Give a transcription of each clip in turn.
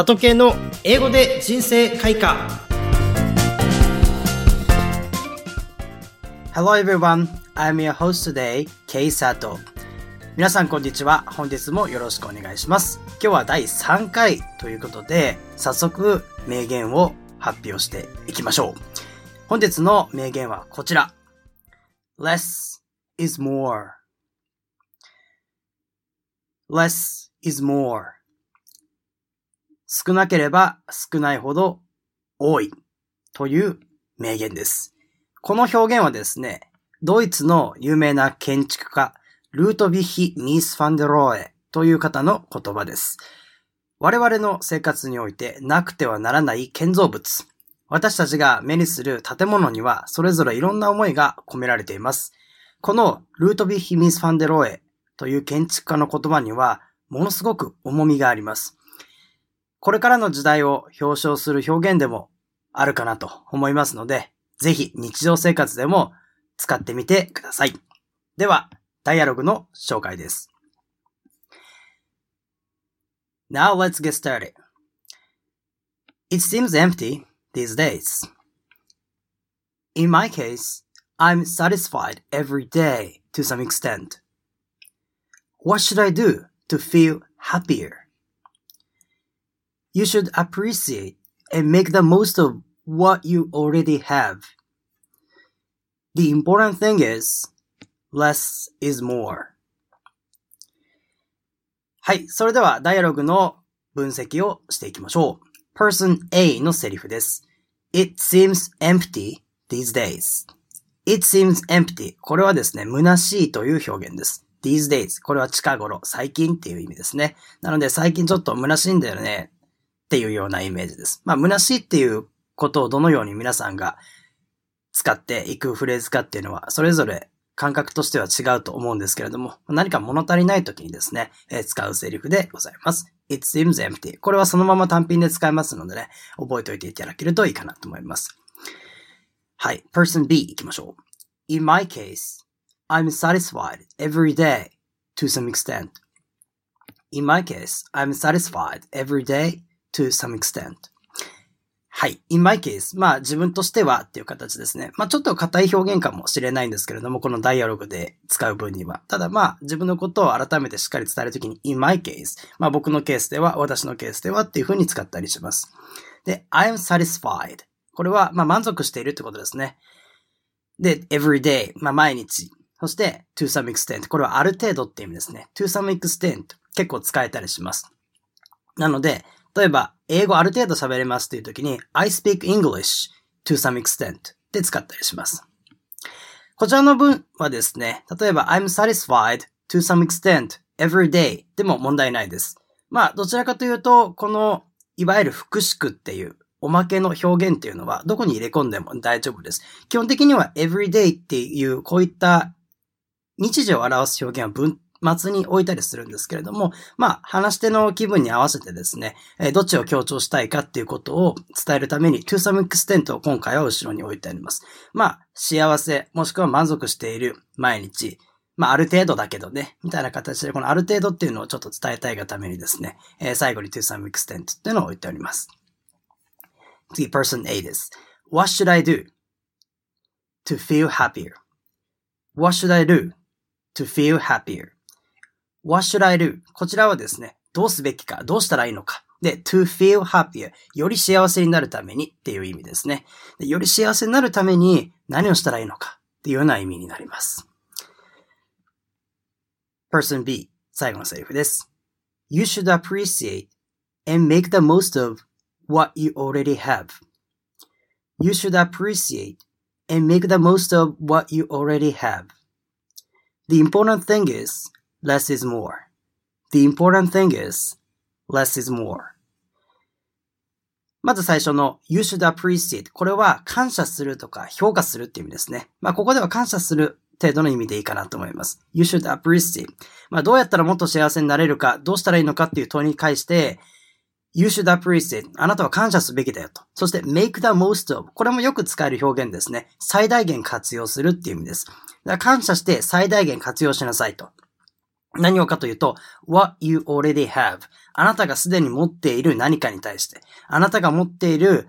里系の英語で人生開花 Hello everyone, I'm your host today, K Sato 皆さんこんにちは。本日もよろしくお願いします。今日は第3回ということで、早速名言を発表していきましょう。本日の名言はこちら。less is more. less is more. 少なければ少ないほど多いという名言です。この表現はですね、ドイツの有名な建築家、ルートビヒ・ミース・ファンデローエという方の言葉です。我々の生活においてなくてはならない建造物。私たちが目にする建物にはそれぞれいろんな思いが込められています。このルートビヒ・ミース・ファンデローエという建築家の言葉にはものすごく重みがあります。これからの時代を表彰する表現でもあるかなと思いますので、ぜひ日常生活でも使ってみてください。では、ダイアログの紹介です。Now let's get started. It seems empty these days. In my case, I'm satisfied every day to some extent. What should I do to feel happier? You should appreciate and make the most of what you already have. The important thing is less is more. はい。それでは、ダイアログの分析をしていきましょう。person A のセリフです。It seems empty these days. It seems empty. これはですね、虚しいという表現です。these days. これは近頃、最近っていう意味ですね。なので、最近ちょっと虚しいんだよねっていうようなイメージです。まあ、虚しいっていうことをどのように皆さんが使っていくフレーズかっていうのは、それぞれ感覚としては違うと思うんですけれども、何か物足りない時にですね、えー、使うセリフでございます。It seems empty. これはそのまま単品で使えますのでね、覚えておいていただけるといいかなと思います。はい。person B 行きましょう。In my case, I'm satisfied every day to some extent. In my case, I'm satisfied every day to some extent. はい。in my case. まあ自分としてはっていう形ですね。まあちょっと硬い表現かもしれないんですけれども、このダイアログで使う分には。ただまあ自分のことを改めてしっかり伝えるときに in my case。まあ僕のケースでは、私のケースではっていう風に使ったりします。で、I am satisfied。これはまあ満足しているってことですね。で、every day。まあ毎日。そして、to some extent。これはある程度って意味ですね。to some extent。結構使えたりします。なので、例えば、英語ある程度喋れますという時に、I speak English to some extent で使ったりします。こちらの文はですね、例えば、I'm satisfied to some extent every day でも問題ないです。まあ、どちらかというと、この、いわゆる腹式っていうおまけの表現っていうのは、どこに入れ込んでも大丈夫です。基本的には every day っていう、こういった日時を表す表現は文末に置いたりするんですけれども、まあ、話し手の気分に合わせてですね、えどっちを強調したいかっていうことを伝えるために、to some extent を今回は後ろに置いてあります。まあ、幸せ、もしくは満足している毎日、まあ、ある程度だけどね、みたいな形で、このある程度っていうのをちょっと伝えたいがためにですね、え、最後に to some extent っていうのを置いております。次、person A です。What should I do to feel happier?What should I do to feel happier? What should I do? こちらはですね、どうすべきか、どうしたらいいのか。で、to feel happier. より幸せになるためにっていう意味ですね。でより幸せになるために何をしたらいいのかっていうような意味になります。person B 最後のセリフです。You should appreciate and make the most of what you already have. You should appreciate and make the most of what you already have. The important thing is less is more. The important thing is less is more. まず最初の you should appreciate これは感謝するとか評価するっていう意味ですね。まあここでは感謝する程度の意味でいいかなと思います。you should appreciate まあどうやったらもっと幸せになれるか、どうしたらいいのかっていう問いに対して You should appreciate. あなたは感謝すべきだよと。そして make the most of. これもよく使える表現ですね。最大限活用するっていう意味です。だから感謝して最大限活用しなさいと。何をかというと、what you already have あなたがすでに持っている何かに対して、あなたが持っている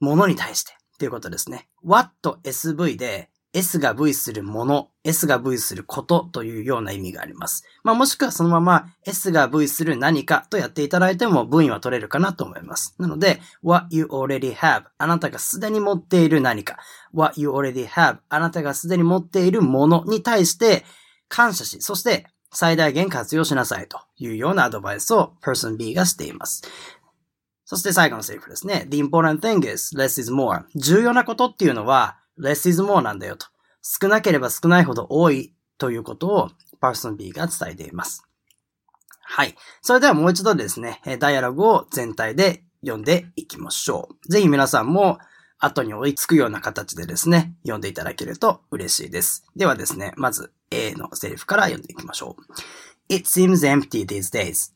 ものに対して、ということですね。what SV で、S が V するもの、S が V することというような意味があります。まあもしくはそのまま S が V する何かとやっていただいても V は取れるかなと思います。なので、what you already have あなたがすでに持っている何か what you already have あなたがすでに持っているものに対して感謝し、そして最大限活用しなさいというようなアドバイスを person B がしています。そして最後のセリフですね。The important thing is less is more. 重要なことっていうのは less is more なんだよと。少なければ少ないほど多いということを person B が伝えています。はい。それではもう一度ですね、ダイアログを全体で読んでいきましょう。ぜひ皆さんも後に追いつくような形でですね、読んでいただけると嬉しいです。ではですね、まず A のセリフから読んでいきましょう。It seems empty these days.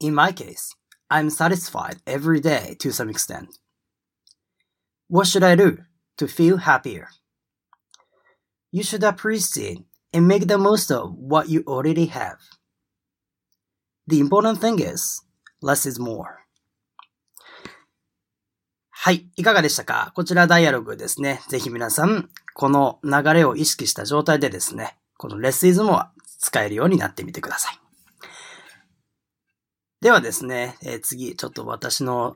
In my case, I'm satisfied every day to some extent. What should I do to feel happier? You should appreciate and make the most of what you already have. The important thing is, less is more. はい。いかがでしたか？こちらダイアログですね。ぜひ皆さん、この流れを意識した状態でですね、このレッスイズムは使えるようになってみてください。ではですね、えー、次、ちょっと私の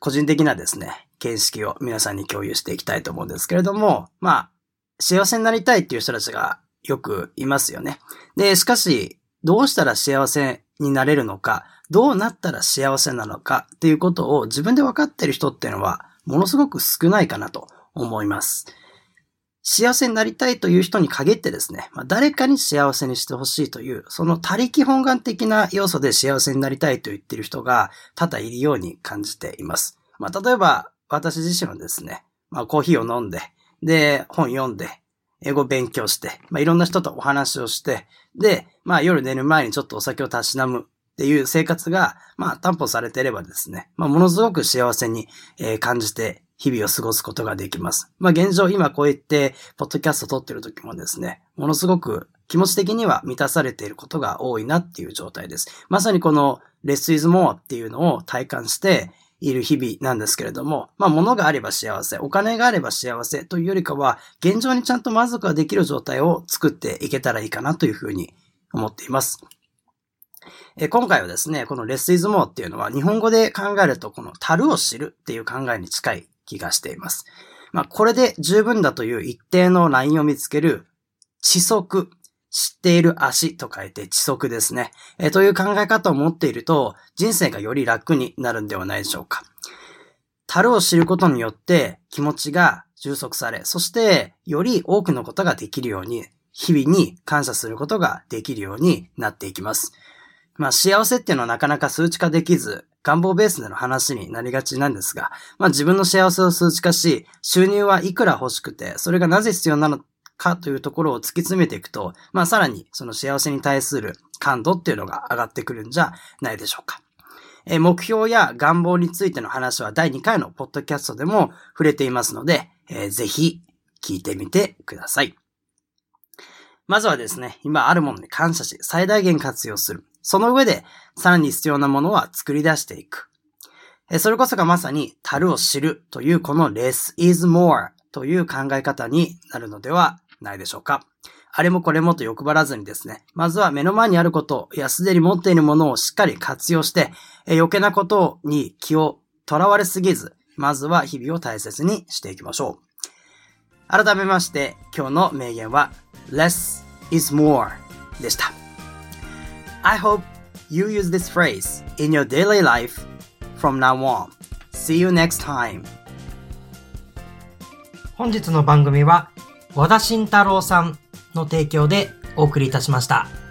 個人的なですね、見識を皆さんに共有していきたいと思うんですけれども、まあ、幸せになりたいっていう人たちがよくいますよね。で、しかし、どうしたら幸せになれるのか、どうなったら幸せなのかっていうことを自分で分かってる人っていうのは、ものすごく少ないかなと思います。幸せになりたいという人に限ってですね、まあ、誰かに幸せにしてほしいという、その他力本願的な要素で幸せになりたいと言ってる人が多々いるように感じています。まあ、例えば、私自身はですね、まあ、コーヒーを飲んで、で、本読んで、英語勉強して、まあ、いろんな人とお話をして、で、まあ、夜寝る前にちょっとお酒をたしなむっていう生活が、まあ、担保されていればですね、まあ、ものすごく幸せに、えー、感じて日々を過ごすことができます。まあ現状今こうやって、ポッドキャスト撮ってる時もですね、ものすごく気持ち的には満たされていることが多いなっていう状態です。まさにこのレスイズモアっていうのを体感している日々なんですけれども、まあ物があれば幸せ、お金があれば幸せというよりかは、現状にちゃんと満足ができる状態を作っていけたらいいかなというふうに思っています。え今回はですね、このレスイズモアっていうのは日本語で考えるとこの樽を知るっていう考えに近い気がしています。まあ、これで十分だという一定のラインを見つける、知足、知っている足と書いて知足ですね。えー、という考え方を持っていると、人生がより楽になるんではないでしょうか。樽を知ることによって気持ちが充足され、そしてより多くのことができるように、日々に感謝することができるようになっていきます。まあ幸せっていうのはなかなか数値化できず、願望ベースでの話になりがちなんですが、まあ自分の幸せを数値化し、収入はいくら欲しくて、それがなぜ必要なのかというところを突き詰めていくと、まあさらにその幸せに対する感度っていうのが上がってくるんじゃないでしょうか。え目標や願望についての話は第2回のポッドキャストでも触れていますので、えー、ぜひ聞いてみてください。まずはですね、今あるものに感謝し、最大限活用する。その上で、さらに必要なものは作り出していく。えそれこそがまさに、樽を知るというこの less is more という考え方になるのではないでしょうか。あれもこれもと欲張らずにですね、まずは目の前にあることやすでに持っているものをしっかり活用して、余計なことに気を囚われすぎず、まずは日々を大切にしていきましょう。改めまして、今日の名言は、less is more でした。I hope you use this phrase in your daily life from now on. See you next time. 本日の番組は和田慎太郎さんの提供でお送りいたしました。